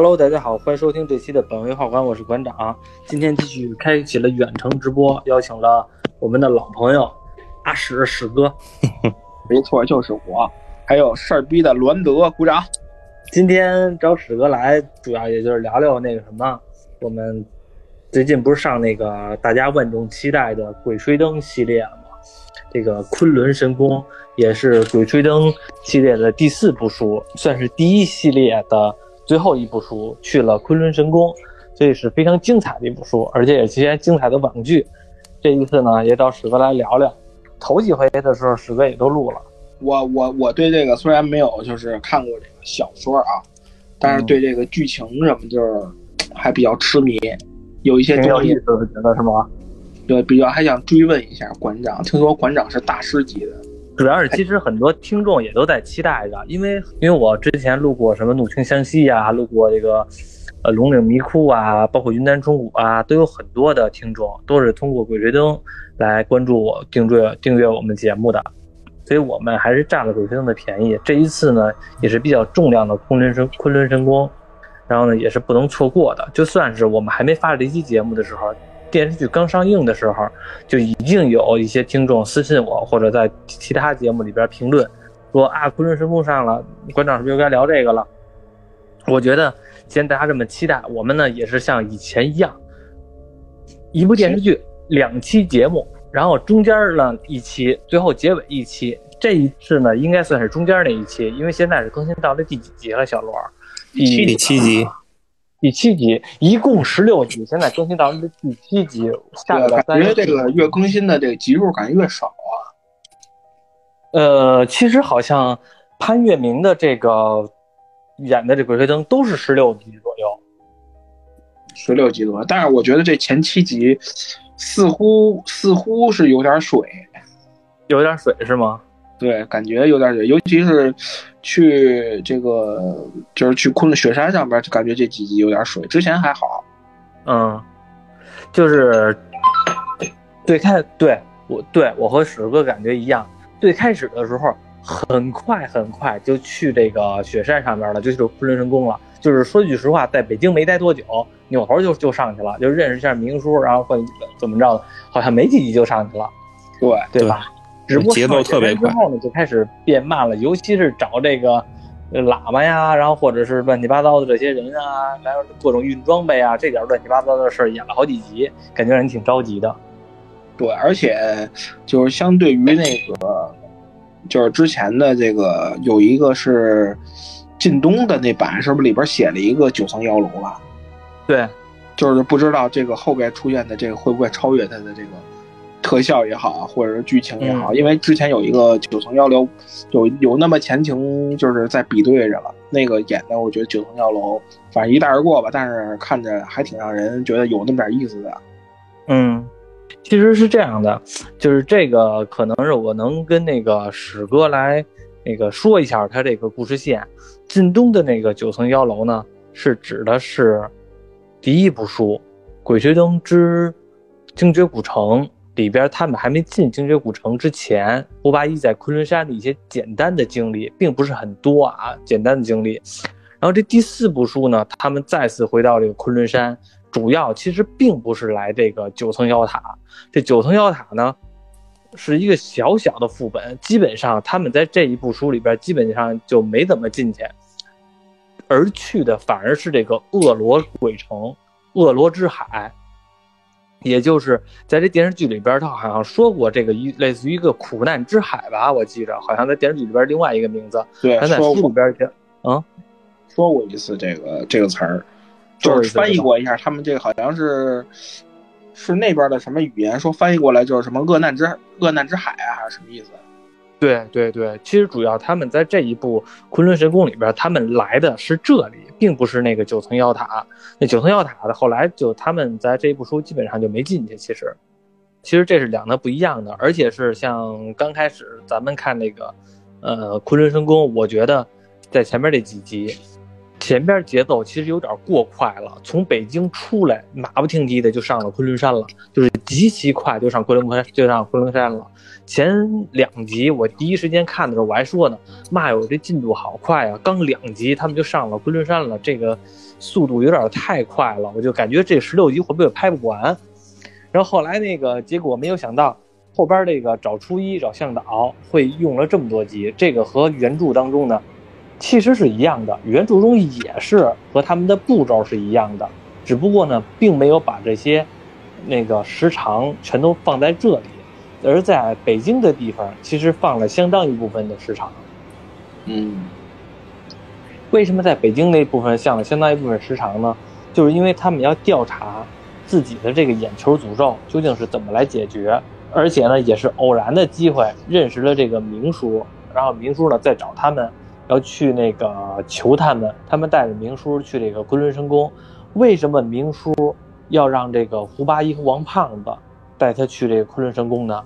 Hello，大家好，欢迎收听这期的本位画馆，我是馆长。今天继续开启了远程直播，邀请了我们的老朋友阿史史哥。没错，就是我。还有事儿逼的栾德，鼓掌。今天找史哥来，主要也就是聊聊那个什么，我们最近不是上那个大家万众期待的《鬼吹灯》系列了吗？这个昆仑神宫也是《鬼吹灯》系列的第四部书，算是第一系列的。最后一部书去了昆仑神宫，所以是非常精彩的一部书，而且也是些精彩的网剧。这一次呢，也找史哥来聊聊。头几回的时候，史哥也都录了。我我我对这个虽然没有就是看过这个小说啊，但是对这个剧情什么就是还比较痴迷，有一些挺有意思的觉得是吗？对，比较还想追问一下馆长，听说馆长是大师级的。主要是，其实很多听众也都在期待着，因为因为我之前录过什么《怒晴湘西》呀，录过这个呃《龙岭迷窟》啊，包括《云南虫谷》啊，都有很多的听众都是通过《鬼吹灯》来关注我、订阅订阅我们节目的，所以我们还是占了《鬼吹灯》的便宜。这一次呢，也是比较重量的昆仑神昆仑神功，然后呢，也是不能错过的。就算是我们还没发这期节目的时候。电视剧刚上映的时候，就已经有一些听众私信我，或者在其他节目里边评论，说啊，昆仑神宫上了，馆长是不是又该聊这个了？我觉得既然大家这么期待，我们呢也是像以前一样，一部电视剧两期节目，然后中间呢一期，最后结尾一期。这一次呢应该算是中间那一期，因为现在是更新到了第几集了？小罗，第七集。第七集一共十六集，现在更新到第七集，下个感觉这个越更新的这个集数感觉越少啊。呃，其实好像潘粤明的这个演的这《鬼吹灯》都是十六集左右，十六集多。但是我觉得这前七集似乎似乎是有点水，有点水是吗？对，感觉有点尤其是去这个就是去昆仑雪山上边，就感觉这几集有点水。之前还好，嗯，就是最开对我对我和史哥感觉一样，最开始的时候很快很快就去这个雪山上边了，就去昆仑神宫了。就是说句实话，在北京没待多久，扭头就就上去了，就认识一下明叔，然后或怎么着的，好像没几集就上去了，对对吧？只不过节奏特别快，之后呢就开始变慢了，尤其是找这个喇叭呀，然后或者是乱七八糟的这些人啊，来各种运装备啊，这点乱七八糟的事儿演了好几集，感觉让人挺着急的。对，而且就是相对于那个，就是之前的这个有一个是靳东的那版，是不是里边写了一个九层妖楼了？对，就是不知道这个后边出现的这个会不会超越他的这个。特效也好，或者是剧情也好，因为之前有一个九层妖楼，有有那么前情，就是在比对着了。那个演的，我觉得九层妖楼，反正一带而过吧，但是看着还挺让人觉得有那么点意思的。嗯，其实是这样的，就是这个可能是我能跟那个史哥来那个说一下他这个故事线。靳东的那个九层妖楼呢，是指的是第一部书《鬼吹灯之精绝古城》。里边他们还没进精绝古城之前，胡八一在昆仑山的一些简单的经历，并不是很多啊，简单的经历。然后这第四部书呢，他们再次回到这个昆仑山，主要其实并不是来这个九层妖塔。这九层妖塔呢，是一个小小的副本，基本上他们在这一部书里边基本上就没怎么进去，而去的反而是这个恶罗鬼城、恶罗之海。也就是在这电视剧里边，他好像说过这个一类似于一个苦难之海吧，我记着好像在电视剧里边另外一个名字。对，在书里边去，啊，说过一次这个这个词儿，就是翻译过一下，他们这个好像是是那边的什么语言，说翻译过来就是什么恶难之恶难之海啊，还是什么意思？对对对，其实主要他们在这一部《昆仑神宫》里边，他们来的是这里，并不是那个九层妖塔。那九层妖塔的后来就他们在这一部书基本上就没进去。其实，其实这是两个不一样的，而且是像刚开始咱们看那个，呃，《昆仑神宫》，我觉得在前面这几集，前边节奏其实有点过快了，从北京出来，马不停蹄的就上了昆仑山了，就是极其快就上昆仑山，就上昆仑山了。前两集我第一时间看的时候，我还说呢，妈哟，这进度好快啊！刚两集他们就上了昆仑山了，这个速度有点太快了，我就感觉这十六集会不会拍不完？然后后来那个结果没有想到，后边这个找初一找向导会用了这么多集，这个和原著当中呢。其实是一样的，原著中也是和他们的步骤是一样的，只不过呢，并没有把这些那个时长全都放在这里，而在北京的地方，其实放了相当一部分的时长。嗯，为什么在北京那部分放了相当一部分时长呢？就是因为他们要调查自己的这个眼球诅咒究竟是怎么来解决，而且呢，也是偶然的机会认识了这个明叔，然后明叔呢再找他们。要去那个求他们，他们带着明叔去这个昆仑神宫。为什么明叔要让这个胡八一和王胖子带他去这个昆仑神宫呢？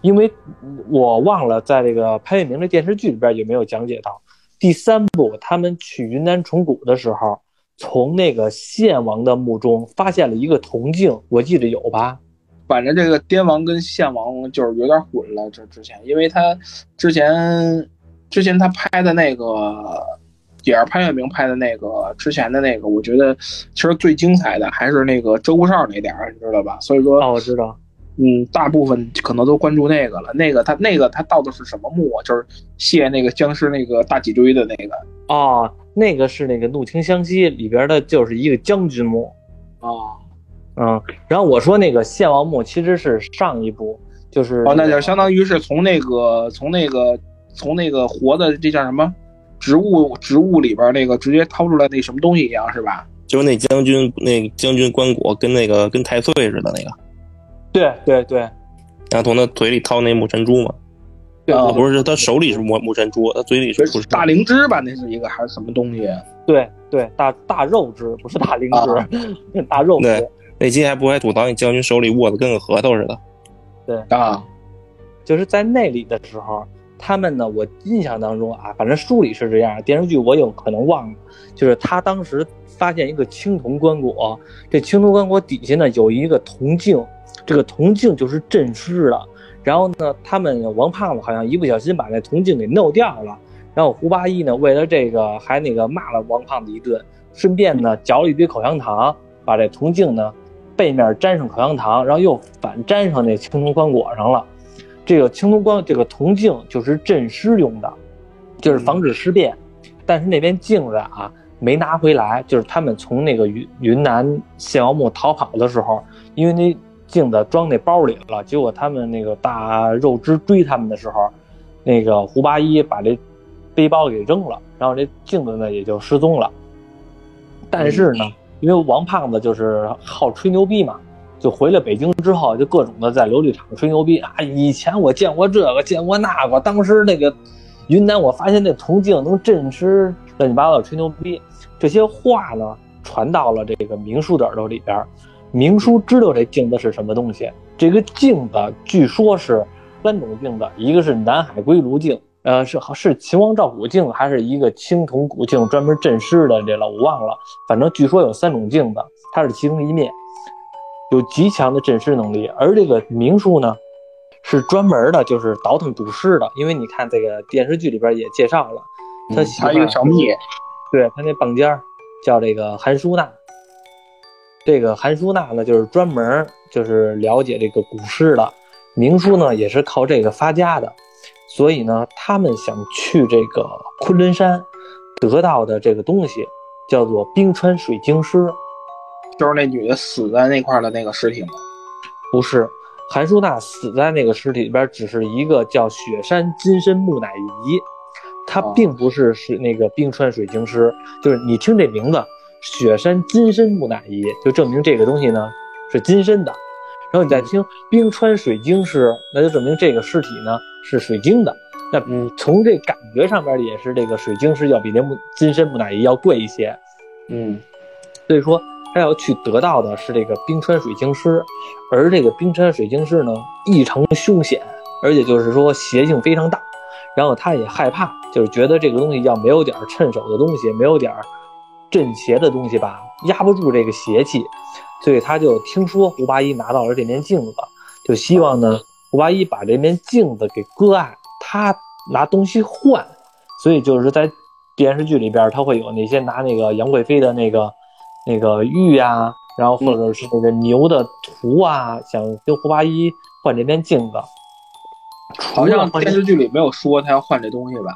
因为我忘了在这个潘粤明的电视剧里边有没有讲解到，第三部他们去云南虫谷的时候，从那个献王的墓中发现了一个铜镜，我记得有吧？反正这个滇王跟献王就是有点混了。这之前，因为他之前。之前他拍的那个，也是潘粤明拍的那个之前的那个，我觉得其实最精彩的还是那个周无少那点儿，你知道吧？所以说，哦，我知道，嗯，大部分可能都关注那个了。那个他那个他盗的是什么墓啊？就是卸那个僵尸那个大脊椎的那个。哦，那个是那个《怒晴湘西》里边的，就是一个将军墓。哦，嗯，然后我说那个献王墓其实是上一部，就是哦，那就相当于是从那个从那个。从那个活的这叫什么植物植物里边那个直接掏出来那什么东西一样是吧？就是那将军那将军棺椁跟那个跟太岁似的那个。对对对，然后从他嘴里掏那木珍珠嘛。对，不是他手里是木木珍珠，他嘴里是大灵芝吧？那是一个还是什么东西？对对，大大肉汁不是大灵芝，大肉芝。对，那金还不还吐槽你将军手里握的跟个核桃似的。对啊，就是在那里的时候。他们呢？我印象当中啊，反正书里是这样，电视剧我有可能忘了。就是他当时发现一个青铜棺椁，这青铜棺椁底下呢有一个铜镜，这个铜镜就是镇尸的。然后呢，他们王胖子好像一不小心把那铜镜给弄掉了。然后胡八一呢，为了这个还那个骂了王胖子一顿，顺便呢嚼了一堆口香糖，把这铜镜呢背面粘上口香糖，然后又反粘上那青铜棺椁上了。这个青铜光，这个铜镜就是镇尸用的，就是防止尸变。但是那边镜子啊没拿回来，就是他们从那个云云南献王墓逃跑的时候，因为那镜子装那包里了，结果他们那个大肉汁追他们的时候，那个胡八一把这背包给扔了，然后这镜子呢也就失踪了。但是呢，因为王胖子就是好吹牛逼嘛。就回了北京之后，就各种的在琉璃厂吹牛逼啊！以前我见过这个，见过那个。当时那个云南，我发现那铜镜能镇尸，乱七八糟吹牛逼。这些话呢，传到了这个明叔的耳朵里边。明叔知道这镜子是什么东西。这个镜子据说是三种镜子，一个是南海龟炉镜，呃，是是秦王赵古镜，还是一个青铜古镜，专门镇尸的这了，我忘了。反正据说有三种镜子，它是其中一面。有极强的镇尸能力，而这个明叔呢，是专门的，就是倒腾赌尸的。因为你看这个电视剧里边也介绍了，他他一个小蜜，对他那棒尖叫这个韩淑娜。这个韩淑娜呢，就是专门就是了解这个古尸的。明叔呢，也是靠这个发家的，所以呢，他们想去这个昆仑山得到的这个东西，叫做冰川水晶石。就是那女的死在那块的那个尸体吗？不是，韩淑娜死在那个尸体里边，只是一个叫雪山金身木乃伊，它并不是是那个冰川水晶尸。就是你听这名字，雪山金身木乃伊，就证明这个东西呢是金身的。然后你再听冰川水晶尸，那就证明这个尸体呢是水晶的。那嗯，从这感觉上边也是这个水晶尸要比那木金身木乃伊要贵一些。嗯，所以说。他要去得到的是这个冰川水晶狮，而这个冰川水晶狮呢异常凶险，而且就是说邪性非常大。然后他也害怕，就是觉得这个东西要没有点趁手的东西，没有点镇邪的东西吧，压不住这个邪气，所以他就听说胡八一拿到了这面镜子，就希望呢胡八一把这面镜子给割爱，他拿东西换，所以就是在电视剧里边，他会有那些拿那个杨贵妃的那个那个玉啊，然后或者是那个牛的图啊，想跟胡八一换这面镜子。好像电视剧里没有说他要换这东西吧？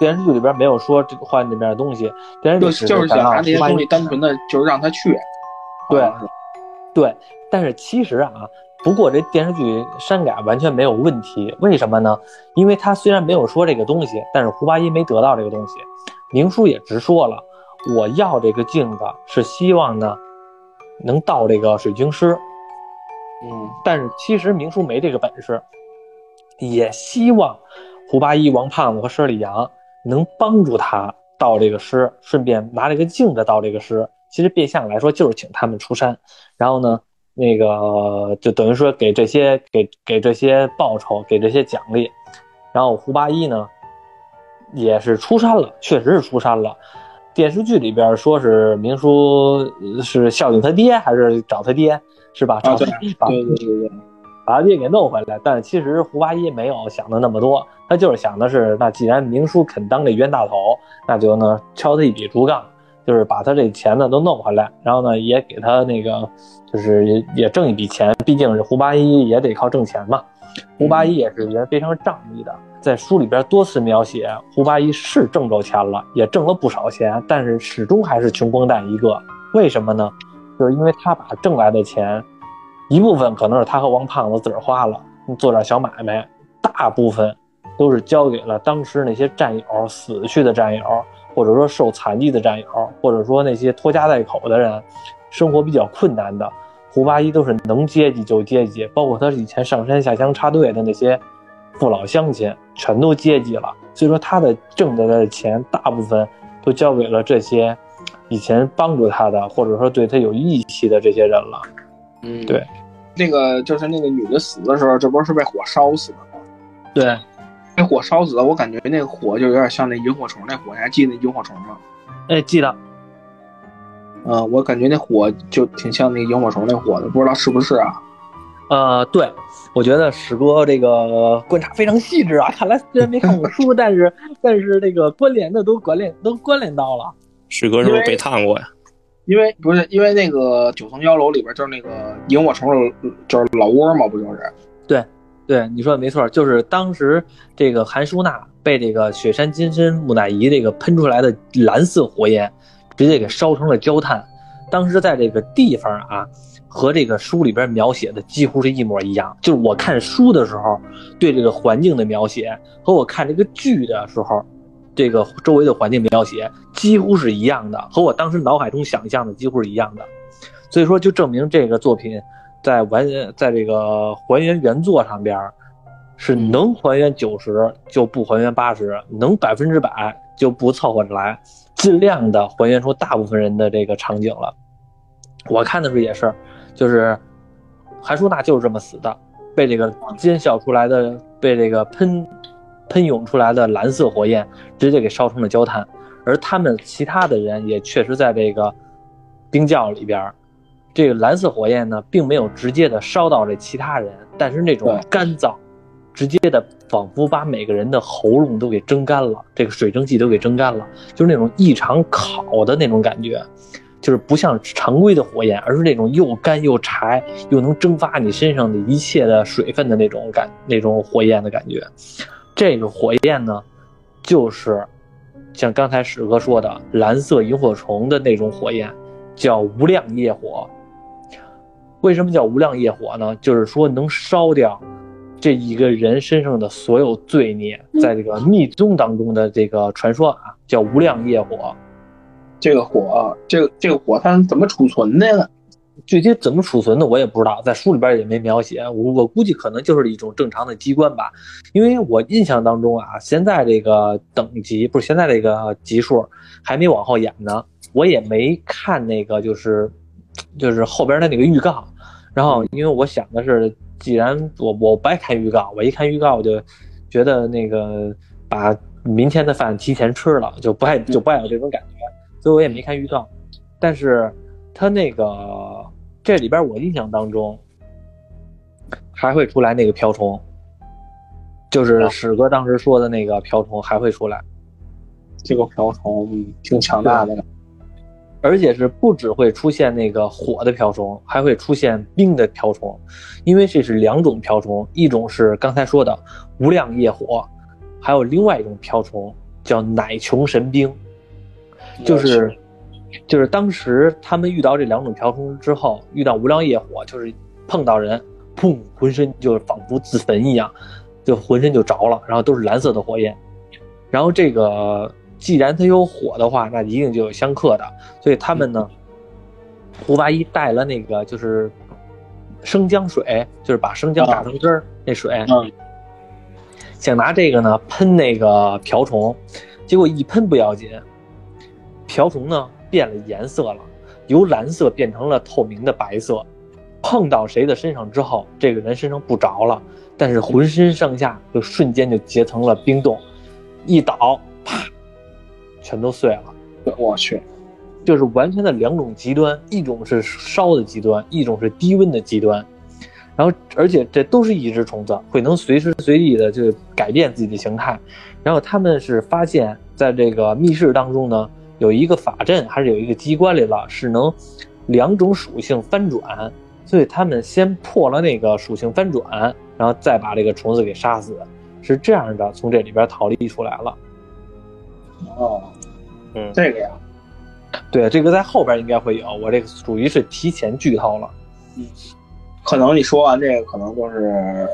电视剧里边没有说这换这面的东西，电视剧就就是想拿这些东西单纯的就是让他去，对，对。但是其实啊，不过这电视剧删改完全没有问题，为什么呢？因为他虽然没有说这个东西，但是胡八一没得到这个东西，明叔也直说了，我要这个镜子是希望呢能到这个水晶狮，嗯，但是其实明叔没这个本事。也希望胡八一、王胖子和施里阳能帮助他到这个师，顺便拿这个镜子到这个师。其实变相来说就是请他们出山，然后呢，那个就等于说给这些给给这些报酬，给这些奖励。然后胡八一呢，也是出山了，确实是出山了。电视剧里边说是明叔是孝敬他爹，还是找他爹，是吧？找他爹，对对对对。把他爹给弄回来，但其实胡八一没有想的那么多，他就是想的是，那既然明叔肯当这冤大头，那就呢敲他一笔竹杠，就是把他这钱呢都弄回来，然后呢也给他那个，就是也也挣一笔钱，毕竟是胡八一也得靠挣钱嘛。胡八一也是人非常仗义的，在书里边多次描写胡八一是挣着钱了，也挣了不少钱，但是始终还是穷光蛋一个。为什么呢？就是因为他把挣来的钱。一部分可能是他和王胖子自个儿花了，做点小买卖；大部分都是交给了当时那些战友、死去的战友，或者说受残疾的战友，或者说那些拖家带口的人，生活比较困难的。胡八一都是能接济就接济，包括他以前上山下乡插队的那些父老乡亲，全都接济了。所以说他的挣得来的钱，大部分都交给了这些以前帮助他的，或者说对他有义气的这些人了。嗯，对，那个就是那个女的死的时候，这不是被火烧死的吗？对，被火烧死的，我感觉那个火就有点像那萤火虫那火，你还记得那萤火虫吗？哎，记得。嗯，我感觉那火就挺像那个萤火虫那火的，不知道是不是啊？呃，对，我觉得史哥这个观察非常细致啊。看来虽然没看过书，但是但是这个关联的都关联都关联到了。史哥是不是被烫过呀？因为不是因为那个九层妖楼里边就是那个萤火虫，就是老窝嘛，不就是？对，对，你说的没错，就是当时这个韩舒娜被这个雪山金身木乃伊这个喷出来的蓝色火焰，直接给烧成了焦炭。当时在这个地方啊，和这个书里边描写的几乎是一模一样。就是我看书的时候，对这个环境的描写和我看这个剧的时候。这个周围的环境描写几乎是一样的，和我当时脑海中想象的几乎是一样的，所以说就证明这个作品在完在这个还原原作上边是能还原九十就不还原八十，能百分之百就不凑合着来，尽量的还原出大部分人的这个场景了。我看的时候也是，就是韩舒娜就是这么死的，被这个尖笑出来的，被这个喷。喷涌出来的蓝色火焰直接给烧成了焦炭，而他们其他的人也确实在这个冰窖里边，这个蓝色火焰呢，并没有直接的烧到这其他人，但是那种干燥，直接的仿佛把每个人的喉咙都给蒸干了，这个水蒸气都给蒸干了，就是那种异常烤的那种感觉，就是不像常规的火焰，而是那种又干又柴，又能蒸发你身上的一切的水分的那种感，那种火焰的感觉。这个火焰呢，就是像刚才史哥说的蓝色萤火虫的那种火焰，叫无量业火。为什么叫无量业火呢？就是说能烧掉这一个人身上的所有罪孽。在这个密宗当中的这个传说啊，叫无量业火。这个火，这个这个火它怎么储存的呢？具体怎么储存的我也不知道，在书里边也没描写。我我估计可能就是一种正常的机关吧，因为我印象当中啊，现在这个等级不是现在这个级数还没往后演呢，我也没看那个就是就是后边的那个预告。然后因为我想的是，既然我我不爱看预告，我一看预告我就觉得那个把明天的饭提前吃了，就不爱就不爱有这种感觉。所以我也没看预告。但是他那个这里边我印象当中还会出来那个瓢虫，就是史哥当时说的那个瓢虫还会出来。这个瓢虫嗯挺强大的，而且是不只会出现那个火的瓢虫，还会出现冰的瓢虫，因为这是两种瓢虫，一种是刚才说的无量业火，还有另外一种瓢虫叫奶穷神兵，就是就是当时他们遇到这两种瓢虫之后，遇到无量业火，就是碰到人，砰，浑身就仿佛自焚一样，就浑身就着了，然后都是蓝色的火焰，然后这个。既然它有火的话，那一定就有相克的，所以他们呢，胡八一带了那个就是生姜水，就是把生姜榨成汁儿那水，想拿这个呢喷那个瓢虫，结果一喷不要紧，瓢虫呢变了颜色了，由蓝色变成了透明的白色，碰到谁的身上之后，这个人身上不着了，但是浑身上下就瞬间就结成了冰冻，一倒，啪。全都碎了，我。去，就是完全的两种极端，一种是烧的极端，一种是低温的极端，然后而且这都是一只虫子，会能随时随地的就改变自己的形态，然后他们是发现在这个密室当中呢，有一个法阵还是有一个机关里了，是能两种属性翻转，所以他们先破了那个属性翻转，然后再把这个虫子给杀死，是这样的，从这里边逃离出来了。哦，嗯，这个呀，对，这个在后边应该会有。我这个属于是提前剧透了。嗯，可能你说完这个，可能就是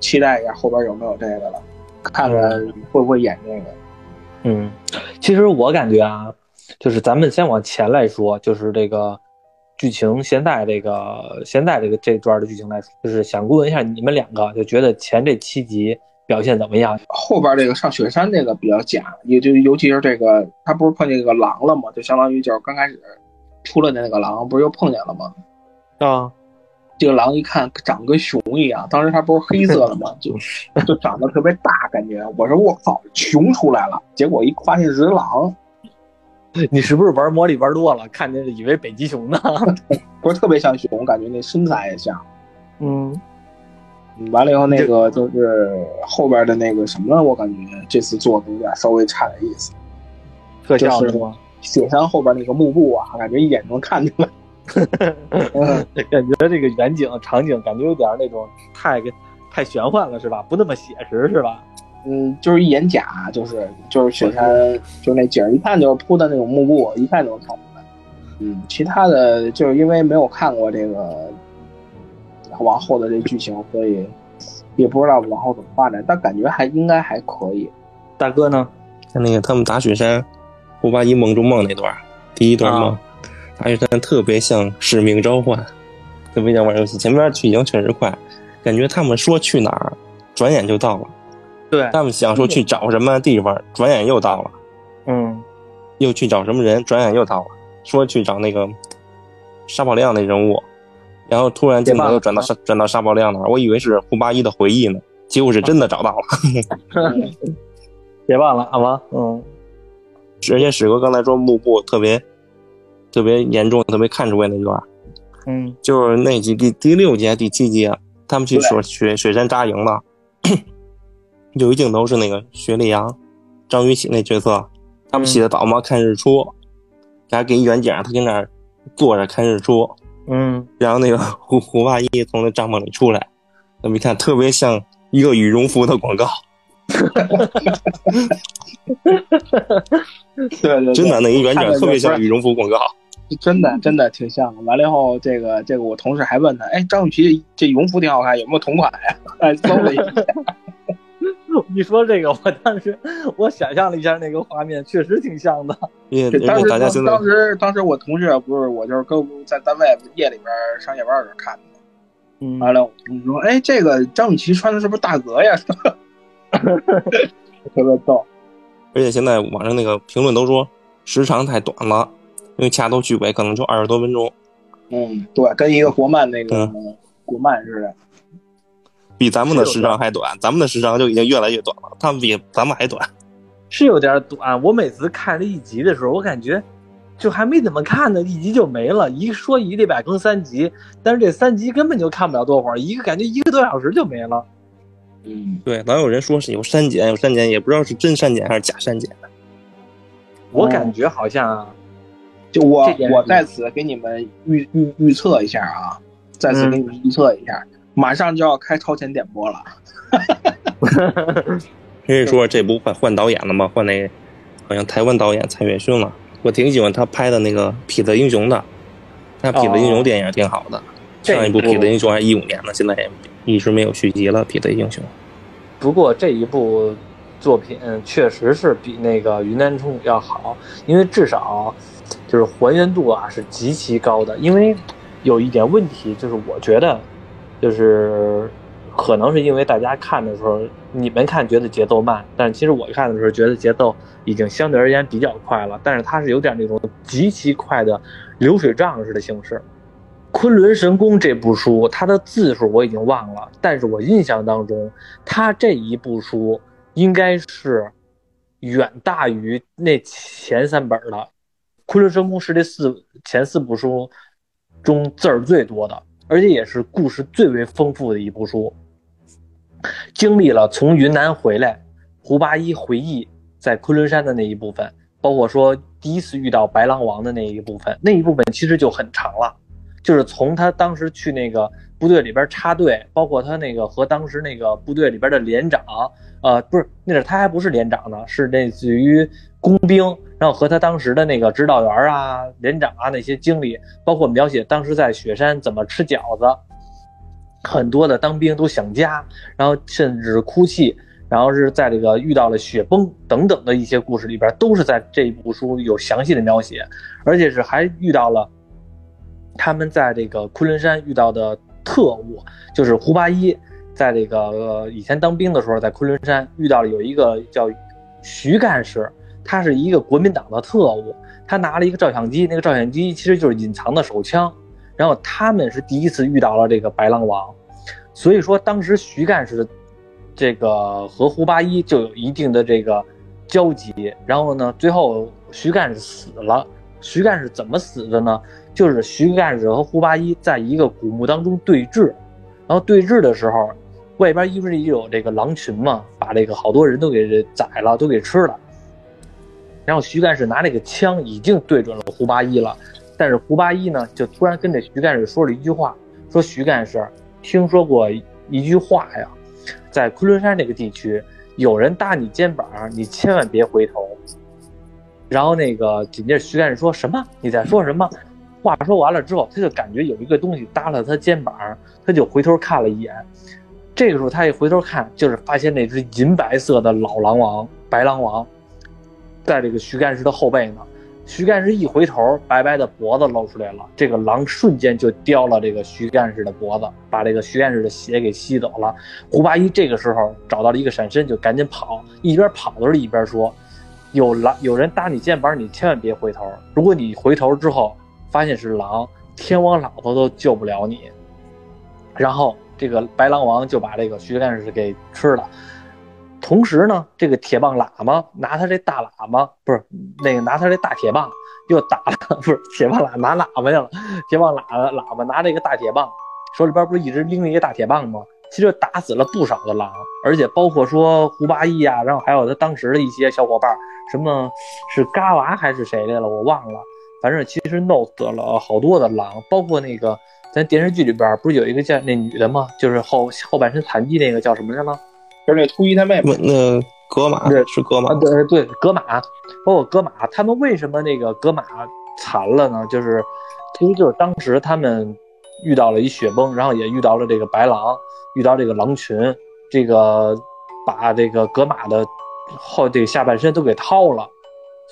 期待一下后边有没有这个了，看看会不会演这个。嗯，其实我感觉啊，就是咱们先往前来说，就是这个剧情现在这个现在这个这段的剧情来说，就是想问一下你们两个，就觉得前这七集。表现怎么样？后边这个上雪山这个比较假，也就尤其是这个，他不是碰见那个狼了吗？就相当于就是刚开始出来的那个狼，不是又碰见了吗？啊，这个狼一看长跟熊一样，当时它不是黑色的吗？就就长得特别大，感觉我说我靠，熊出来了，结果一发现是只狼。你是不是玩魔力玩多了，看见以为北极熊呢？不是特别像熊，感觉那身材也像。嗯。完了以后，那个就是后边的那个什么，我感觉这次做的有点稍微差点意思。特效是吗？雪山后边那个幕布啊，感觉一眼能看出来。感觉这个远景场景感觉有点那种太太玄幻了，是吧？不那么写实，是吧？嗯，就是一眼假，就是就是雪山，就那景一看就是铺的那种幕布，一看就能看出来。嗯，其他的就是因为没有看过这个。往后的这剧情，所以也不知道往后怎么发展，但感觉还应该还可以。大哥呢？像那个他们打雪山，胡八一梦中梦那段，第一段梦，打雪山特别像使命召唤，特别像玩游戏。前面剧情确实快，感觉他们说去哪儿，转眼就到了。对，他们想说去找什么地方，转眼又到了。嗯，又去找什么人，转眼又到了。说去找那个沙宝亮那人物。然后突然镜头又转到沙转到沙宝亮那儿，我以为是胡八一的回忆呢，结果是真的找到了。别忘了，好吗？嗯。而且史哥刚才说幕布特别特别严重，特别看出来那段。嗯。就是那集第第六集第七集，他们去雪雪雪山扎营了。有一镜头是那个雪莉杨、张雨绮那角色，他们洗的澡嘛，看日出，还给一远景，他跟那儿坐着看日出。嗯，然后那个 胡胡八一从那帐篷里出来，那么一看，特别像一个羽绒服的广告。对对，真的，那一远景特别像羽绒服广告。真的，真的挺像的。完了以后，这个这个，我同事还问他，哎，张雨绮这羽绒服挺好看，有没有同款呀？哎，搜了一下。你说这个，我当时我想象了一下那个画面，确实挺像的。当时当时当时我同事不是我就是跟在单位夜里边上夜班的时候看的。嗯，完了我同事说，哎，这个张雨绮穿的是不是大格呀？特别逗。而且现在网上那个评论都说时长太短了，因为掐头去尾可能就二十多分钟。嗯，对，跟一个国漫那个国漫似的。比咱们的时长还短，咱们的时长就已经越来越短了。他们比咱们还短，是有点短。我每次看这一集的时候，我感觉就还没怎么看呢，一集就没了。一说一礼拜更三集，但是这三集根本就看不了多会儿，一个感觉一个多小时就没了。嗯，对，老有人说是有删减，有删减，也不知道是真删减还是假删减。我感觉好像，就我我在此给你们预预预测一下啊，在此给你们预测一下，马上就要开超前点播了。人家说这不换换导演了吗？换那好像台湾导演蔡岳勋了。我挺喜欢他拍的那个《痞子英雄》的，那《痞子英雄》电影挺好的。这上一部《痞子英雄》还是一五年呢，现在也一直没有续集了。《痞子英雄》不过这一部作品确实是比那个云南冲要好，因为至少就是还原度啊是极其高的。因为有一点问题，就是我觉得就是可能是因为大家看的时候，你们看觉得节奏慢，但其实我看的时候觉得节奏已经相对而言比较快了。但是它是有点那种极其快的流水账式的形式。《昆仑神功》这部书，它的字数我已经忘了，但是我印象当中，它这一部书应该是远大于那前三本的。《昆仑神功》是这四前四部书中字儿最多的，而且也是故事最为丰富的一部书。经历了从云南回来，胡八一回忆在昆仑山的那一部分，包括说第一次遇到白狼王的那一部分，那一部分其实就很长了。就是从他当时去那个部队里边插队，包括他那个和当时那个部队里边的连长，呃，不是，那是他还不是连长呢，是类似于工兵，然后和他当时的那个指导员啊、连长啊那些经历，包括描写当时在雪山怎么吃饺子，很多的当兵都想家，然后甚至哭泣，然后是在这个遇到了雪崩等等的一些故事里边，都是在这部书有详细的描写，而且是还遇到了。他们在这个昆仑山遇到的特务，就是胡八一，在这个、呃、以前当兵的时候，在昆仑山遇到了有一个叫徐干事，他是一个国民党的特务，他拿了一个照相机，那个照相机其实就是隐藏的手枪，然后他们是第一次遇到了这个白狼王，所以说当时徐干事这个和胡八一就有一定的这个交集，然后呢，最后徐干事死了，徐干事怎么死的呢？就是徐干事和胡八一在一个古墓当中对峙，然后对峙的时候，外边因为有这个狼群嘛，把这个好多人都给宰了，都给吃了。然后徐干事拿那个枪已经对准了胡八一了，但是胡八一呢，就突然跟这徐干事说了一句话，说徐干事听说过一句话呀，在昆仑山那个地区，有人搭你肩膀，你千万别回头。然后那个紧接着徐干事说什么？你在说什么？话说完了之后，他就感觉有一个东西搭了他肩膀，他就回头看了一眼。这个时候他一回头看，就是发现那只银白色的老狼王白狼王，在这个徐干事的后背呢。徐干事一回头，白白的脖子露出来了，这个狼瞬间就叼了这个徐干事的脖子，把这个徐干事的血给吸走了。胡八一这个时候找到了一个闪身，就赶紧跑，一边跑的时候一边说：“有狼，有人搭你肩膀，你千万别回头。如果你回头之后，发现是狼，天王老子都救不了你。然后这个白狼王就把这个徐干事给吃了。同时呢，这个铁棒喇嘛拿他这大喇叭，不是那个拿他这大铁棒，又打了，不是铁棒喇拿喇叭去了，铁棒喇喇叭拿这个大铁棒，手里边不是一直拎着一个大铁棒吗？其实打死了不少的狼，而且包括说胡八一啊，然后还有他当时的一些小伙伴，什么是嘎娃还是谁来了，我忘了。反正其实弄死了好多的狼，包括那个咱电视剧里边不是有一个叫那女的吗？就是后后半身残疾那个叫什么来着？就是那秃一他妹妹，那格玛对是格玛啊，，对对，格玛，包括格玛，他们为什么那个格玛残了呢？就是其实就是当时他们遇到了一雪崩，然后也遇到了这个白狼，遇到这个狼群，这个把这个格玛的后这个下半身都给掏了。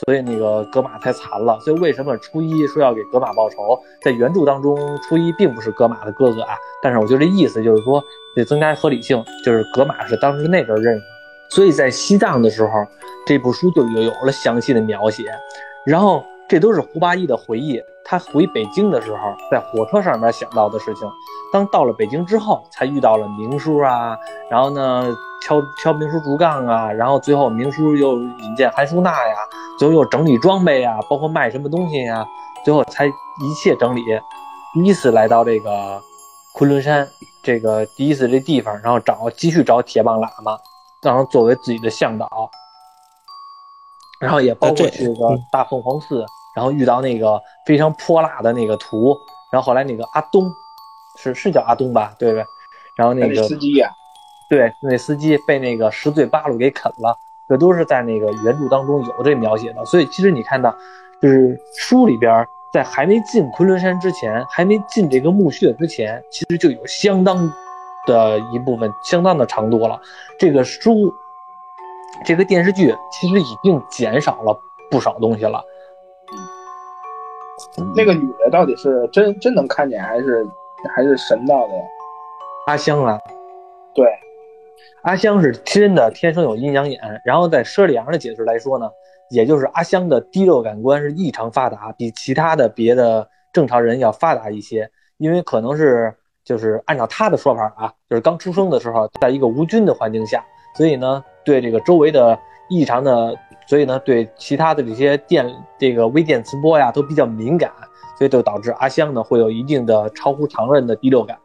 所以那个格玛太残了。所以为什么初一说要给格玛报仇？在原著当中，初一并不是格玛的哥哥啊。但是我觉得这意思就是说，得增加合理性，就是格玛是当时那阵认识。所以在西藏的时候，这部书就有有了详细的描写。然后这都是胡八一的回忆，他回北京的时候，在火车上面想到的事情。当到了北京之后，才遇到了明叔啊，然后呢，敲敲明叔竹杠啊，然后最后明叔又引荐韩淑娜呀，最后又整理装备呀，包括卖什么东西呀，最后才一切整理。第一次来到这个昆仑山，这个第一次这地方，然后找继续找铁棒喇嘛，然后作为自己的向导，然后也包括去这个大凤凰寺，然后遇到那个非常泼辣的那个图，然后后来那个阿东。是是叫阿东吧，对不对？然后那个司机呀，对，那司机被那个十嘴八路给啃了，这都是在那个原著当中有这描写的。所以其实你看到，就是书里边在还没进昆仑山之前，还没进这个墓穴之前，其实就有相当的一部分，相当的长度了。这个书，这个电视剧其实已经减少了不少东西了。那个女的到底是真真能看见还是？还是神道的呀阿香啊，对，阿香是真的天生有阴阳眼。然后在佘里昂的解释来说呢，也就是阿香的第六感官是异常发达，比其他的别的正常人要发达一些。因为可能是就是按照他的说法啊，就是刚出生的时候，在一个无菌的环境下，所以呢，对这个周围的异常的，所以呢，对其他的这些电这个微电磁波呀都比较敏感。所以就导致阿香呢会有一定的超乎常人的第六感，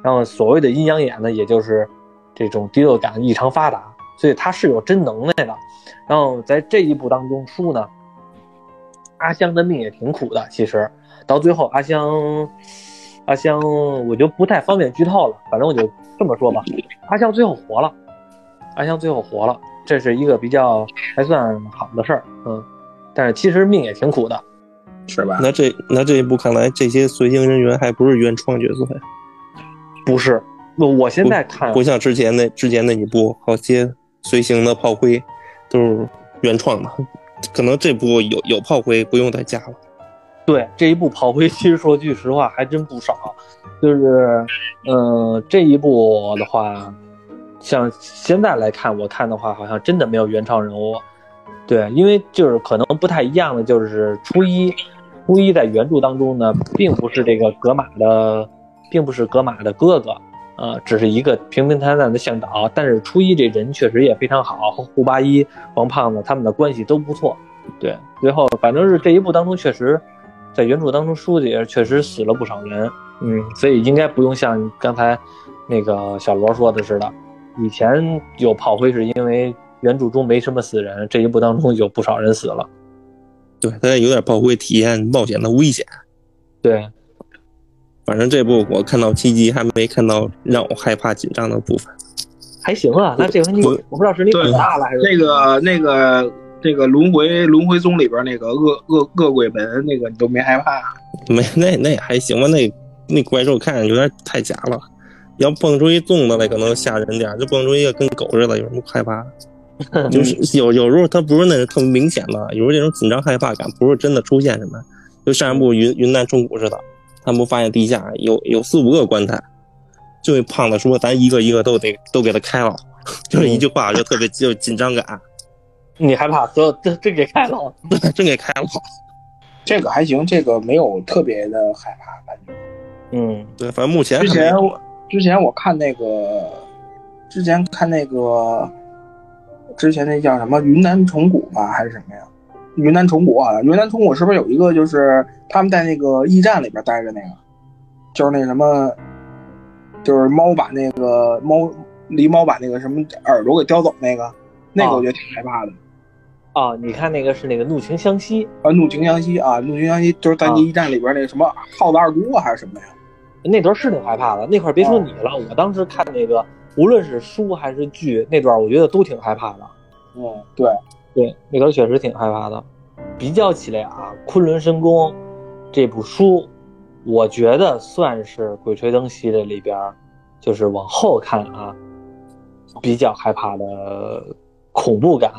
然后所谓的阴阳眼呢，也就是这种第六感异常发达，所以他是有真能耐的。然后在这一步当中，书呢，阿香的命也挺苦的。其实到最后，阿香，阿香我就不太方便剧透了，反正我就这么说吧，阿香最后活了，阿香最后活了，这是一个比较还算好的事儿，嗯，但是其实命也挺苦的。是吧？那这那这一部看来，这些随行人员还不是原创角色呀？不是，我我现在看不像之前那之前那一部，好些随行的炮灰都是原创的，可能这部有有炮灰，不用再加了。对，这一部炮灰，其实说句实话还真不少。就是，嗯，这一部的话，像现在来看，我看的话，好像真的没有原创人物。对，因为就是可能不太一样的，就是初一。初一在原著当中呢，并不是这个格玛的，并不是格玛的哥哥，呃，只是一个平平淡淡的向导。但是初一这人确实也非常好，和胡八一、王胖子他们的关系都不错。对，最后反正是这一部当中，确实，在原著当中，书里确实死了不少人。嗯，所以应该不用像刚才那个小罗说的似的，以前有炮灰是因为原著中没什么死人，这一部当中有不少人死了。对，他有点炮灰体验冒险的危险。对，反正这部我看到七集还没看到让我害怕紧张的部分，还行啊。那这回你我不知道是你胆大了还是那个那个那个轮回轮回宗里边那个恶恶恶鬼门那个你都没害怕？没，那那也还行吧。那那怪兽看着有点太假了，要蹦出一粽子来可能吓人点，就蹦出一个跟狗似的，有什么害怕？就是有有时候他不是那种特别明显的，有时候这种紧张害怕感不是真的出现什么，就上一部云云南虫谷似的，他们不发现地下有有四五个棺材，就那胖子说咱一个一个都得都给他开了，就是一句话就特别就紧张感。你害怕？这这真给开了，真给开了。这个还行，这个没有特别的害怕感觉。嗯，对，反正目前之前之前我看那个，之前看那个。之前那叫什么云南虫谷吧，还是什么呀？云南虫谷啊，云南虫谷是不是有一个就是他们在那个驿站里边待着那个，就是那什么，就是猫把那个猫狸猫把那个什么耳朵给叼走那个，那个我觉得挺害怕的。啊，你看那个是那个怒晴湘西啊，怒晴湘西啊，怒晴湘西就是在那驿站里边那个什么耗子二姑啊，还是什么呀？那段是挺害怕的，那块别说你了，我当时看那个。无论是书还是剧，那段我觉得都挺害怕的。嗯，对对，那段确实挺害怕的。比较起来啊，《昆仑神功》这部书，我觉得算是《鬼吹灯》系列里边，就是往后看啊，比较害怕的恐怖感，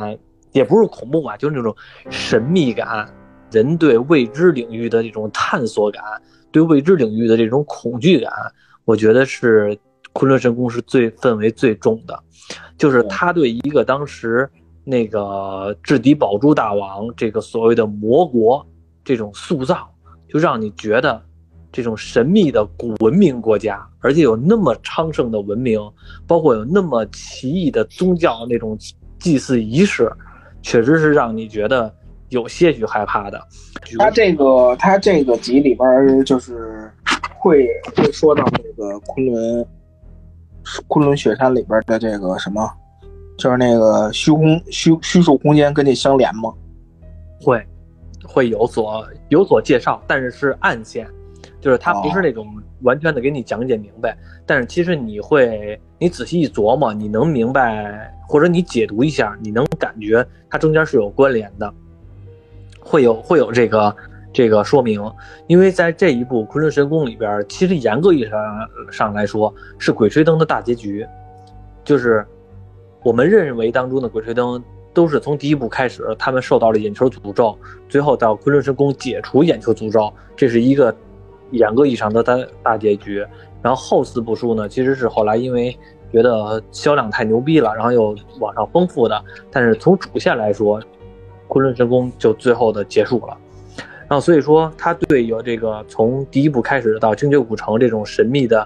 也不是恐怖吧，就是那种神秘感，人对未知领域的这种探索感，对未知领域的这种恐惧感，我觉得是。昆仑神宫是最氛围最重的，就是他对一个当时那个制敌宝珠大王这个所谓的魔国这种塑造，就让你觉得这种神秘的古文明国家，而且有那么昌盛的文明，包括有那么奇异的宗教那种祭祀仪式，确实是让你觉得有些许害怕的。他这个他这个集里边就是会会说到那个昆仑昆仑雪山里边的这个什么，就是那个虚空虚虚数空间跟这相连吗？会会有所有所介绍，但是是暗线，就是它不是那种完全的给你讲解明白，但是其实你会你仔细一琢磨，你能明白，或者你解读一下，你能感觉它中间是有关联的，会有会有这个这个说明，因为在这一部《昆仑神宫》里边，其实严格意义上上来说是《鬼吹灯》的大结局，就是我们认为当中的《鬼吹灯》。都是从第一部开始，他们受到了眼球诅咒，最后到昆仑神宫解除眼球诅咒，这是一个严格意义上的大大结局。然后后四部书呢，其实是后来因为觉得销量太牛逼了，然后又往上丰富的。但是从主线来说，昆仑神宫就最后的结束了。然后所以说，他对有这个从第一部开始到精绝古城这种神秘的，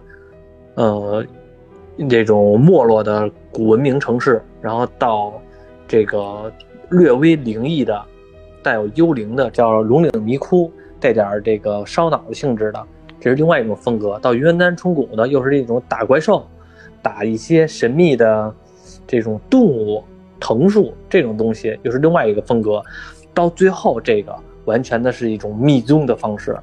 呃，这种没落的古文明城市，然后到。这个略微灵异的，带有幽灵的，叫龙岭迷窟，带点这个烧脑的性质的，这是另外一种风格。到云南冲谷呢，又是这种打怪兽，打一些神秘的这种动物、藤树这种东西，又是另外一个风格。到最后，这个完全的是一种密宗的方式。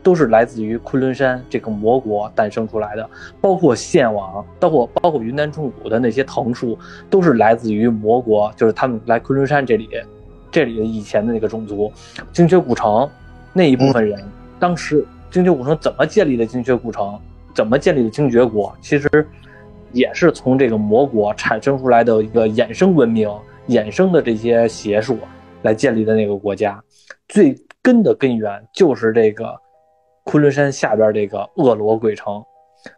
都是来自于昆仑山这个魔国诞生出来的，包括线网，包括包括云南冲古的那些藤树，都是来自于魔国，就是他们来昆仑山这里，这里的以前的那个种族，精绝古城那一部分人，当时精绝古城怎么建立的精绝古城，怎么建立的精绝国，其实也是从这个魔国产生出来的一个衍生文明、衍生的这些邪术来建立的那个国家，最根的根源就是这个。昆仑山下边这个恶罗鬼城，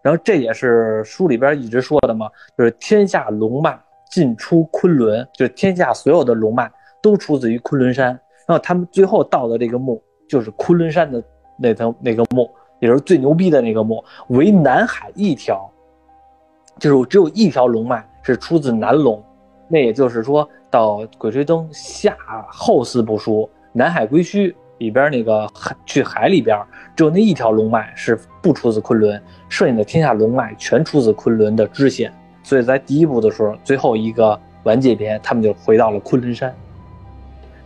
然后这也是书里边一直说的嘛，就是天下龙脉进出昆仑，就是天下所有的龙脉都出自于昆仑山。然后他们最后到的这个墓，就是昆仑山的那层那个墓，也是最牛逼的那个墓，为南海一条，就是只有一条龙脉是出自南龙。那也就是说到《鬼吹灯》下后四部书，南海归墟。里边那个海去海里边，只有那一条龙脉是不出自昆仑，剩下的天下龙脉全出自昆仑的支线。所以在第一部的时候，最后一个完结篇，他们就回到了昆仑山。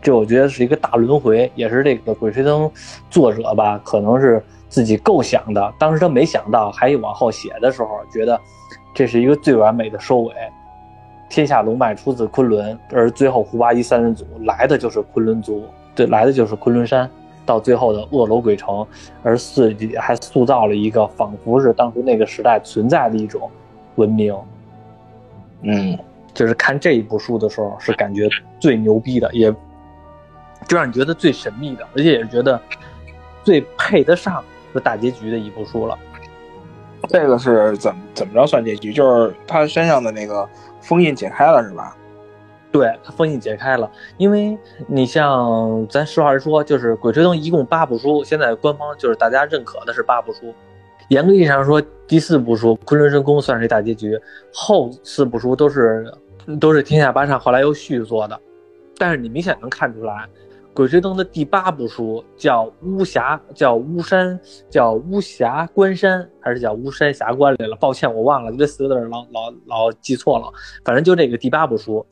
这我觉得是一个大轮回，也是这个《鬼吹灯》作者吧，可能是自己构想的。当时他没想到，还有往后写的时候，觉得这是一个最完美的收尾。天下龙脉出自昆仑，而最后胡八一三人组来的就是昆仑族。对，来的就是昆仑山，到最后的恶罗鬼城，而自己还塑造了一个仿佛是当初那个时代存在的一种文明。嗯，就是看这一部书的时候，是感觉最牛逼的，也就让你觉得最神秘的，而且也是觉得最配得上这大结局的一部书了。这个是怎么怎么着算结局？就是他身上的那个封印解开了，是吧？对他封印解开了，因为你像咱实话实说，就是《鬼吹灯》一共八部书，现在官方就是大家认可的是八部书。严格意义上说，第四部书《昆仑神宫》算是一大结局，后四部书都是都是天下八上后来又续作的。但是你明显能看出来，《鬼吹灯》的第八部书叫巫峡，叫巫山，叫巫峡关山，还是叫巫山峡关来了？抱歉，我忘了，这四个字老老老记错了。反正就这个第八部书。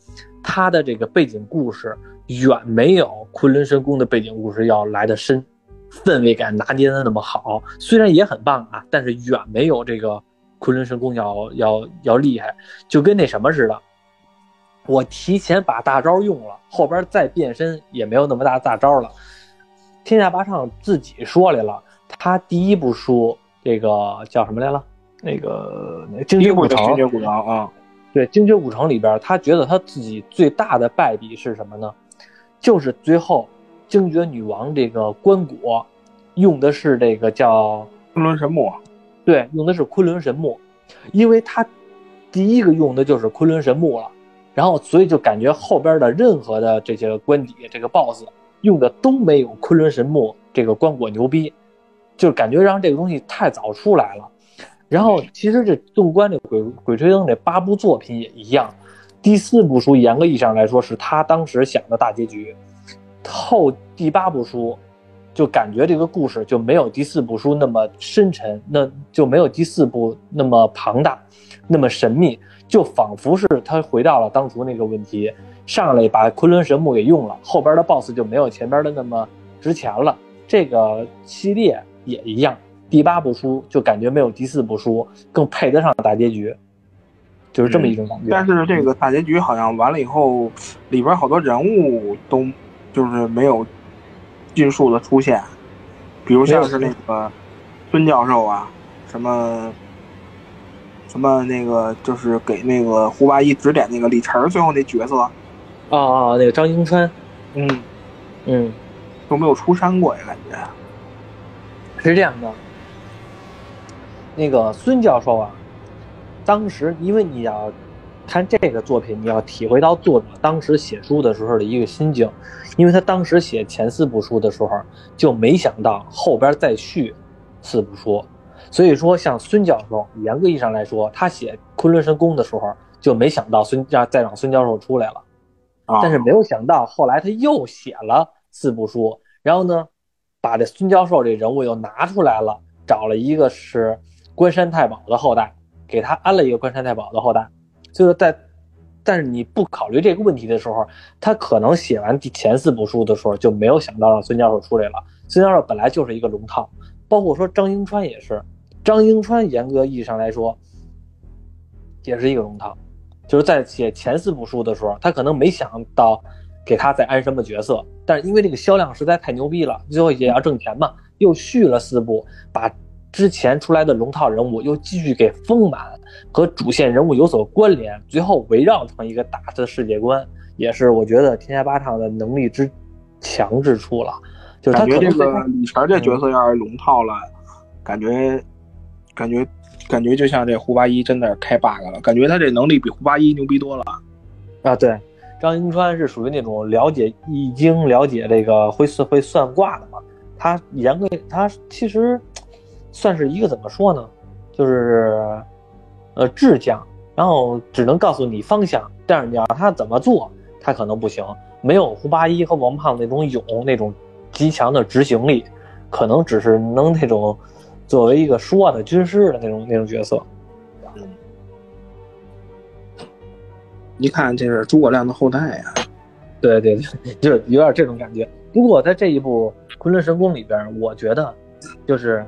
它的这个背景故事远没有《昆仑神宫》的背景故事要来的深，氛围感拿捏的那么好。虽然也很棒啊，但是远没有这个《昆仑神宫》要要要厉害。就跟那什么似的，我提前把大招用了，后边再变身也没有那么大大招了。天下八唱自己说来了，他第一部书这个叫什么来了？那个《精绝古城》。精绝古城啊。对《精绝古城》里边，他觉得他自己最大的败笔是什么呢？就是最后精绝女王这个棺椁用的是这个叫昆仑神木，对，用的是昆仑神木，因为他第一个用的就是昆仑神木了，然后所以就感觉后边的任何的这些棺底这个 BOSS 用的都没有昆仑神木这个棺椁牛逼，就感觉让这个东西太早出来了。然后其实这纵观这《鬼鬼吹灯》这八部作品也一样，第四部书严格意义上来说是他当时想的大结局，后第八部书就感觉这个故事就没有第四部书那么深沉，那就没有第四部那么庞大，那么神秘，就仿佛是他回到了当初那个问题，上来把昆仑神木给用了，后边的 BOSS 就没有前边的那么值钱了。这个系列也一样。第八部书就感觉没有第四部书更配得上大结局，就是这么一种感觉。但是这个大结局好像完了以后，里边好多人物都就是没有尽数的出现，比如像是那个孙教授啊，什么什么那个就是给那个胡八一指点那个李晨最后那角色，啊啊，那个张英川，嗯。嗯，都没有出山过呀，感觉是这样的。那个孙教授啊，当时因为你要看这个作品，你要体会到作者当时写书的时候的一个心境，因为他当时写前四部书的时候就没想到后边再续四部书，所以说像孙教授，严格意义上来说，他写昆仑神宫的时候就没想到孙让再让孙教授出来了，但是没有想到后来他又写了四部书，然后呢，把这孙教授这人物又拿出来了，找了一个是。关山太保的后代，给他安了一个关山太保的后代，就是在，但是你不考虑这个问题的时候，他可能写完第前四部书的时候就没有想到让孙教授出来了。孙教授本来就是一个龙套，包括说张英川也是，张英川严格意义上来说也是一个龙套，就是在写前四部书的时候，他可能没想到给他再安什么角色，但是因为这个销量实在太牛逼了，最后也要挣钱嘛，又续了四部，把。之前出来的龙套人物又继续给丰满，和主线人物有所关联，最后围绕成一个大的世界观，也是我觉得天下八唱的能力之强之处了。就是他感觉这个李晨这角色要是龙套了，感觉感觉感觉就像这胡八一真的开 bug 了，感觉他这能力比胡八一牛逼多了。啊，对，张银川是属于那种了解易经、了解这个会算会算卦的嘛，他严格他其实。算是一个怎么说呢，就是，呃，智将，然后只能告诉你方向，但是你要他怎么做，他可能不行，没有胡八一和王胖子那种勇，那种极强的执行力，可能只是能那种作为一个说的军师的那种那种角色。嗯，一看这是诸葛亮的后代呀，对对对，就是有点这种感觉。不过在这一部《昆仑神宫》里边，我觉得就是。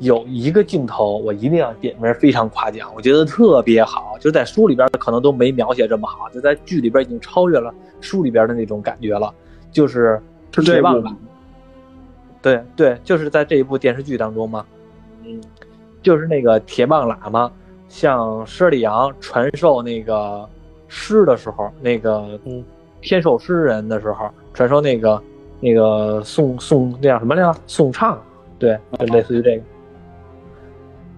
有一个镜头，我一定要点名，非常夸奖，我觉得特别好，就在书里边可能都没描写这么好，就在剧里边已经超越了书里边的那种感觉了，就是铁棒喇，对对，就是在这一部电视剧当中嘛，嗯，就是那个铁棒喇嘛向施里阳传授那个诗的时候，那个天授诗人的时候，传授那个那个颂颂那叫什么来着？颂唱，对，就类似于这个。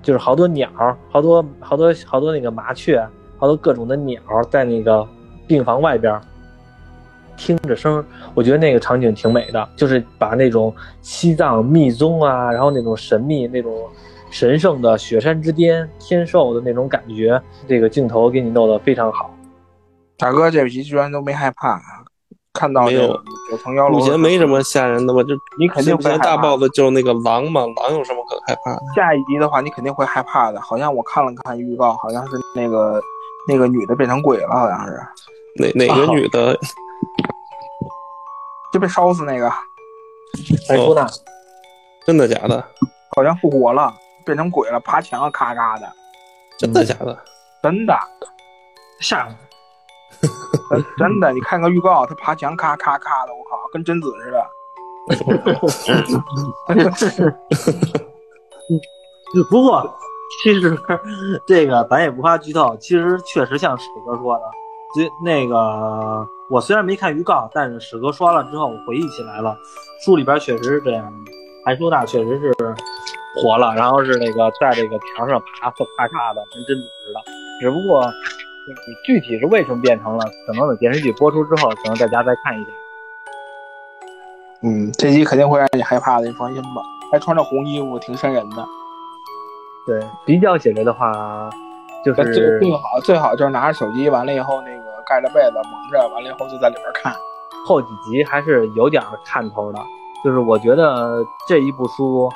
就是好多鸟，好多好多好多那个麻雀，好多各种的鸟在那个病房外边听着声，我觉得那个场景挺美的，就是把那种西藏密宗啊，然后那种神秘、那种神圣的雪山之巅天寿的那种感觉，这个镜头给你弄得非常好。大哥，这集居然都没害怕。看到没有？九层妖楼，目前没什么吓人的吧？就你肯定会大 boss 就是那个狼嘛，狼有什么可害怕的？下一集的话，你肯定会害怕的。好像我看了看预告，好像是那个那个女的变成鬼了，好像是。哪哪个女的？就被烧死那个。白，说呢？真的假的？好像复活了，变成鬼了，爬墙咔咔的。真的假的？真的。吓人。真的，你看个预告，他爬墙咔咔咔的，我靠，跟贞子似的。不过，其实这个咱也不怕剧透，其实确实像史哥说的，这那个我虽然没看预告，但是史哥说了之后，我回忆起来了，书里边确实是这样的，韩叔大确实是活了，然后是那个在这个墙上爬咔咔的，跟贞子似的，只不过。具体是为什么变成了？可能等电视剧播出之后，可能大家再看一下。嗯，这集肯定会让你害怕的，你放心吧。还穿着红衣服，挺瘆人的。对，比较起来的话，就是最最好最好就是拿着手机，完了以后那个盖着被子蒙着，完了以后就在里边看。后几集还是有点看头的，就是我觉得这一部书，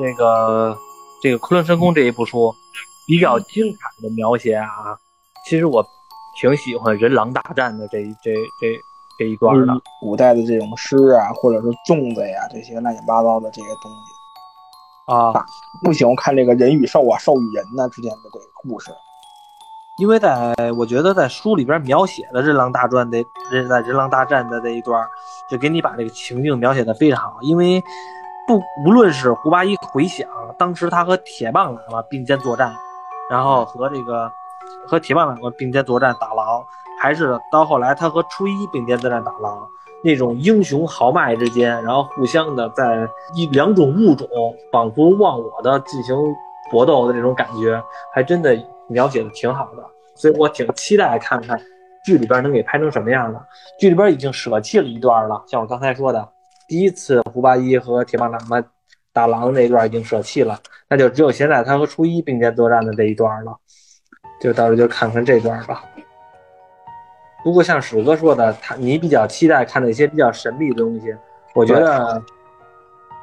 那个这个《昆仑神宫》这一部书比较精彩的描写啊，其实我挺喜欢人狼大战的这一这这这一段的。古代的这种诗啊，或者是粽子呀，这些乱七八糟的这些东西啊，不喜欢看这个人与兽啊、兽与人呢之间的这个故事。因为在我觉得在书里边描写的人狼大战的人在人狼大战的这一段，就给你把这个情境描写的非常好。因为不无论是胡八一回想当时他和铁棒喇嘛并肩作战，然后和这个和铁棒喇嘛并肩作战打狼，还是到后来他和初一并肩作战打狼，那种英雄豪迈之间，然后互相的在一两种物种仿佛忘我的进行搏斗的这种感觉，还真的。描写的挺好的，所以我挺期待看看剧里边能给拍成什么样的。剧里边已经舍弃了一段了，像我刚才说的，第一次胡八一和铁棒喇嘛打狼那段已经舍弃了，那就只有现在他和初一并肩作战的这一段了，就到时候就看看这段吧。不过像史哥说的，他你比较期待看那些比较神秘的东西，我觉得，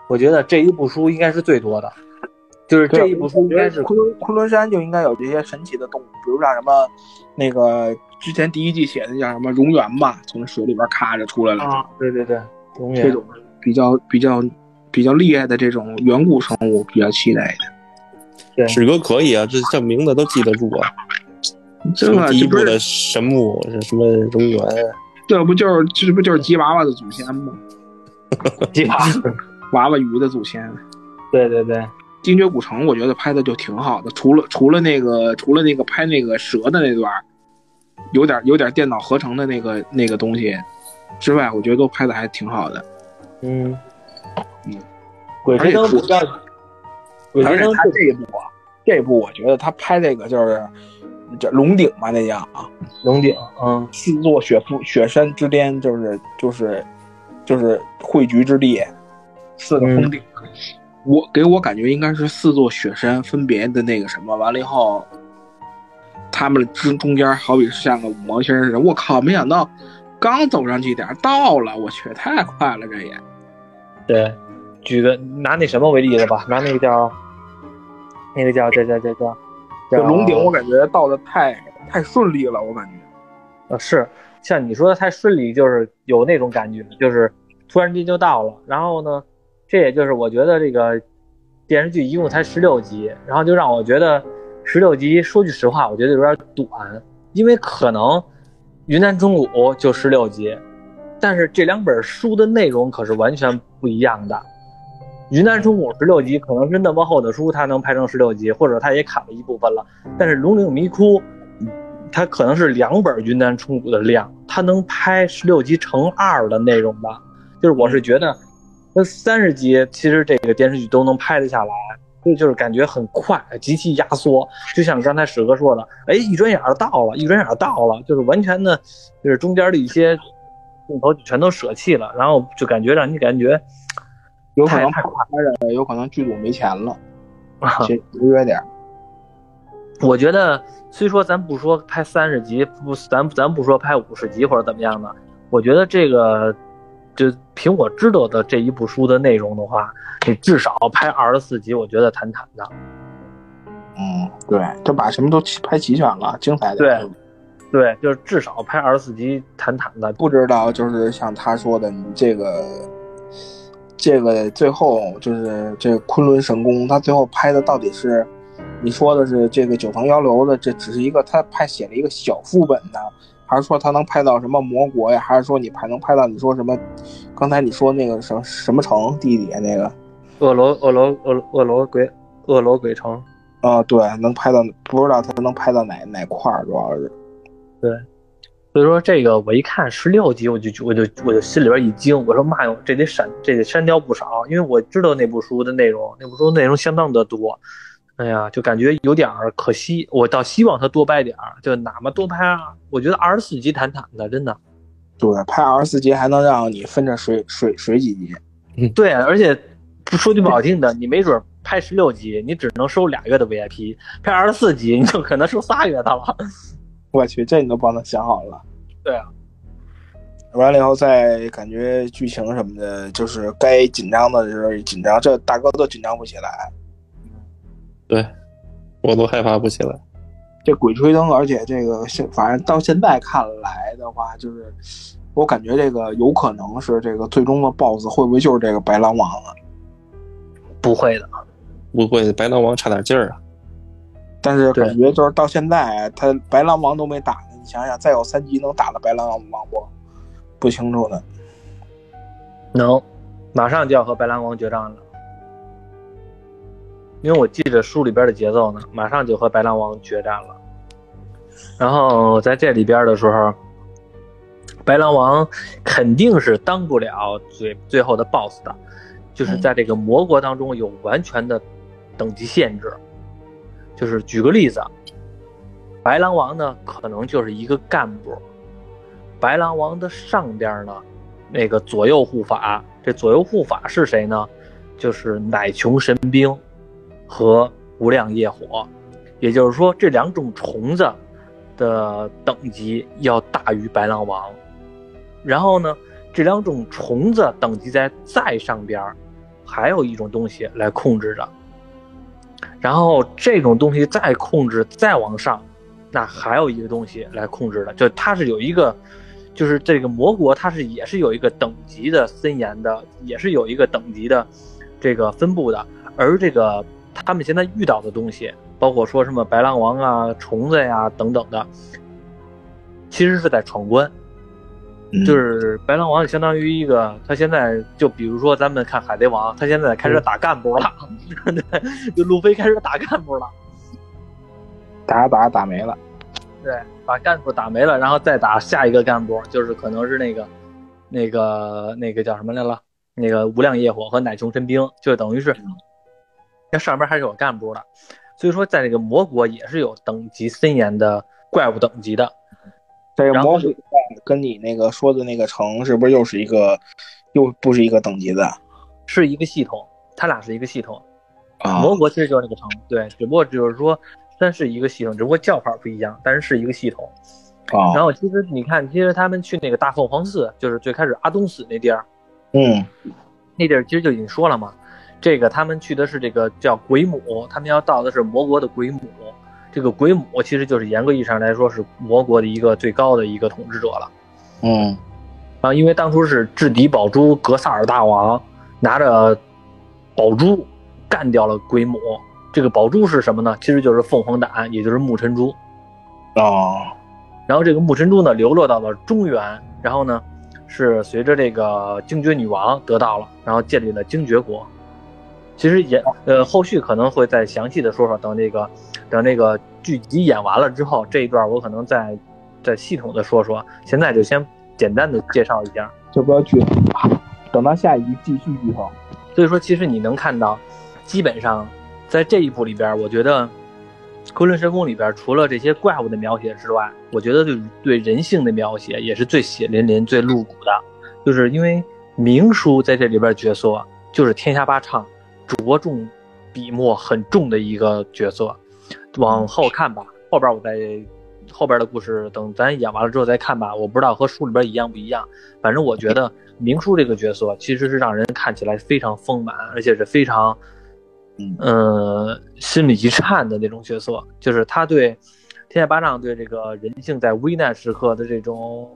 我觉得这一部书应该是最多的。就是这一部书应该是昆仑昆仑山就应该有这些神奇的动物，比如像什么那个之前第一季写的叫什么蝾螈吧，从水里边咔着出来了。啊，对对对，蝾螈这种比较比较比较厉害的这种远古生物，比较期待的。对，史哥可以啊，这这名字都记得住啊。这个第一部的神木是什么蝾螈？这不就是这不就是吉娃娃的祖先吗？吉娃 娃娃鱼的祖先。对对对。精绝古城，我觉得拍的就挺好的，除了除了那个除了那个拍那个蛇的那段，有点有点电脑合成的那个那个东西之外，我觉得都拍的还挺好的。嗯嗯，鬼吹灯，而且他这一部啊，这一部我觉得他拍这个就是叫龙顶嘛，那叫啊，龙顶，嗯，四座雪峰雪山之巅，就是就是就是汇聚之地，四个峰顶。我给我感觉应该是四座雪山分别的那个什么，完了以后，他们之中间好比是像个五毛星似的。我靠，没想到刚走上去点到了，我去，太快了，这也。对，举个拿那什么为例子吧，拿那个叫那个叫叫叫这叫叫龙顶，我感觉到的太太顺利了，我感觉。呃，是像你说的太顺利，就是有那种感觉，就是突然间就到了，然后呢？这也就是我觉得这个电视剧一共才十六集，然后就让我觉得十六集，说句实话，我觉得有点短，因为可能云南中古就十六集，但是这两本书的内容可是完全不一样的。云南虫谷十六集可能是那么厚的书，它能拍成十六集，或者它也砍了一部分了。但是龙岭迷窟，它可能是两本云南虫谷的量，它能拍十六集乘二的内容吧，就是我是觉得。那三十集其实这个电视剧都能拍得下来，所以就是感觉很快，极其压缩。就像刚才史哥说的，哎，一转眼就到了，一转眼就到了，就是完全的，就是中间的一些镜头全都舍弃了，然后就感觉让你感觉有可能太快了，有可能剧组没钱了，节约点。我觉得虽说咱不说拍三十集，不，咱咱不说拍五十集或者怎么样的，我觉得这个。就凭我知道的这一部书的内容的话，你至少拍二十四集，我觉得坦坦的。嗯，对，就把什么都拍齐全了，精彩的。对，对，就是至少拍二十四集，坦坦的。不知道，就是像他说的，你这个，这个最后就是这个昆仑神宫，他最后拍的到底是，你说的是这个九层妖楼的，这只是一个他拍写了一个小副本的。还是说他能拍到什么魔国呀？还是说你拍能拍到你说什么？刚才你说那个什么什么城地底下那个，恶罗恶罗恶恶罗鬼恶罗鬼城啊？对，能拍到不知道他能拍到哪哪块儿，主要是。对，所以说这个我一看十六集，我就我就我就心里边一惊，我说妈哟，这得删这得删掉不少，因为我知道那部书的内容，那部书内容相当的多。哎呀，就感觉有点可惜。我倒希望他多拍点儿，就哪怕多拍啊。我觉得二十四集坦坦的，真的。对，拍二十四集还能让你分着水水水几集。嗯，对，而且说句不好听的，你没准拍十六集，你只能收俩月的 VIP；拍二十四集，你就可能收仨月的了。我去，这你都帮他想好了。对啊，完了以后再感觉剧情什么的，就是该紧张的时候紧张，这大哥都紧张不起来。对，我都害怕不起来。这《鬼吹灯》，而且这个现反正到现在看来的话，就是我感觉这个有可能是这个最终的 BOSS 会不会就是这个白狼王啊？不会的，不会，白狼王差点劲儿啊。但是感觉就是到现在，他白狼王都没打呢。你想想，再有三级能打的白狼王不？不清楚呢。能，马上就要和白狼王决战了。因为我记着书里边的节奏呢，马上就和白狼王决战了。然后在这里边的时候，白狼王肯定是当不了最最后的 BOSS 的，就是在这个魔国当中有完全的等级限制。就是举个例子，白狼王呢可能就是一个干部，白狼王的上边呢，那个左右护法，这左右护法是谁呢？就是奶穷神兵。和无量业火，也就是说，这两种虫子的等级要大于白狼王。然后呢，这两种虫子等级在再上边还有一种东西来控制着。然后这种东西再控制再往上，那还有一个东西来控制的，就它是有一个，就是这个魔国它是也是有一个等级的森严的，也是有一个等级的这个分布的，而这个。他们现在遇到的东西，包括说什么白狼王啊、虫子呀等等的，其实是在闯关。就是白狼王就相当于一个，他现在就比如说咱们看海贼王，他现在开始打干部了，对，就路飞开始打干部了，打打打没了，对，把干部打没了，然后再打下一个干部，就是可能是那个那个那个叫什么来了，那个无量业火和奶穷神兵，就等于是。那上边还是有干部的，所以说在这个魔国也是有等级森严的怪物等级的。这个魔鬼跟你那个说的那个城是不是又是一个，又不是一个等级的？是一个系统，它俩是一个系统。啊，魔国其实就是那个城，对，只不过就是说算是一个系统，只不过叫法不一样，但是是一个系统。啊，然后其实你看，其实他们去那个大凤凰寺，就是最开始阿东死那地儿，嗯，那地儿其实就已经说了嘛。这个他们去的是这个叫鬼母，他们要到的是魔国的鬼母。这个鬼母其实就是严格意义上来说是魔国的一个最高的一个统治者了。嗯，啊，因为当初是制敌宝珠格萨尔大王拿着宝珠干掉了鬼母。这个宝珠是什么呢？其实就是凤凰胆，也就是木尘珠。哦，然后这个木尘珠呢流落到了中原，然后呢是随着这个精绝女王得到了，然后建立了精绝国。其实演呃后续可能会再详细的说说，等这个等这个剧集演完了之后，这一段我可能再再系统的说说。现在就先简单的介绍一下，就不要剧透，等到下一集继续剧透。所以说，其实你能看到，基本上在这一部里边，我觉得《昆仑神宫》里边除了这些怪物的描写之外，我觉得对对人性的描写也是最血淋淋、最露骨的。就是因为明叔在这里边角色就是天下霸唱。着重笔墨很重的一个角色，往后看吧，后边我再后边的故事等咱演完了之后再看吧。我不知道和书里边一样不一样，反正我觉得明叔这个角色其实是让人看起来非常丰满，而且是非常，嗯，心里一颤的那种角色。就是他对天下八丈对这个人性在危难时刻的这种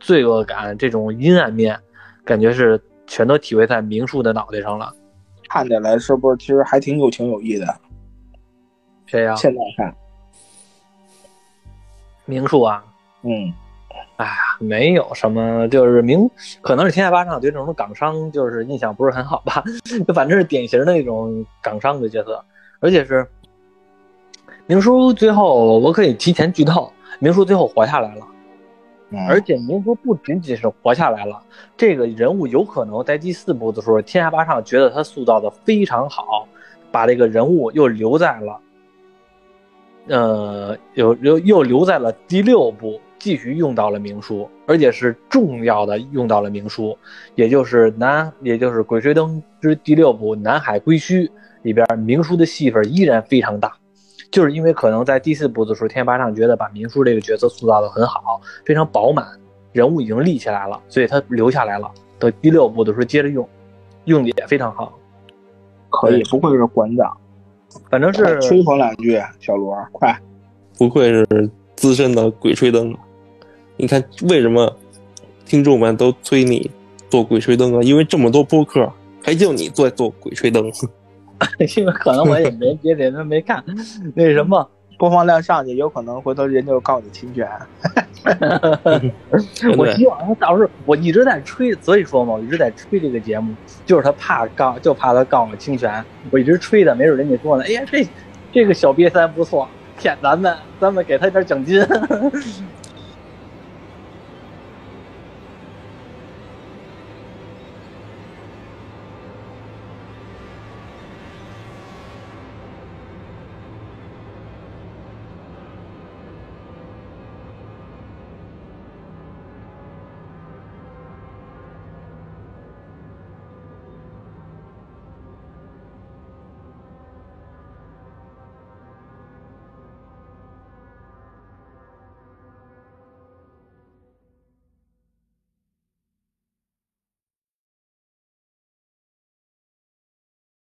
罪恶感、这种阴暗面，感觉是全都体会在明叔的脑袋上了。看起来是不是其实还挺有情有义的？谁呀？现在看，明叔啊，嗯，哎呀，没有什么，就是明，可能是天下八丈对这种港商就是印象不是很好吧，就反正是典型的那种港商的角色，而且是明叔最后我可以提前剧透，明叔最后活下来了。而且明叔不仅仅是活下来了，这个人物有可能在第四部的时候，天下八上觉得他塑造的非常好，把这个人物又留在了，呃，又又又留在了第六部继续用到了明叔，而且是重要的用到了明叔，也就是南，也就是《鬼吹灯》之第六部《南海归墟》里边明叔的戏份依然非常大，就是因为可能在第四部的时候，天八上觉得把明叔这个角色塑造的很好，非常饱满，人物已经立起来了，所以他留下来了。等第六部的时候接着用，用的也非常好，可以，不愧是馆长。反正是吹捧两句，小罗，快！不愧是资深的鬼吹灯。你看，为什么听众们都催你做鬼吹灯啊？因为这么多播客，还就你做做鬼吹灯。因为可能我也没别的人没看，那什么播放量上去，有可能回头人就告你侵权。我希望他到时候我一直在吹，所以说嘛，我一直在吹这个节目，就是他怕告，就怕他告我侵权。我一直吹的，没准人家说呢，哎呀，这这个小瘪三不错，骗咱们，咱们给他点奖金。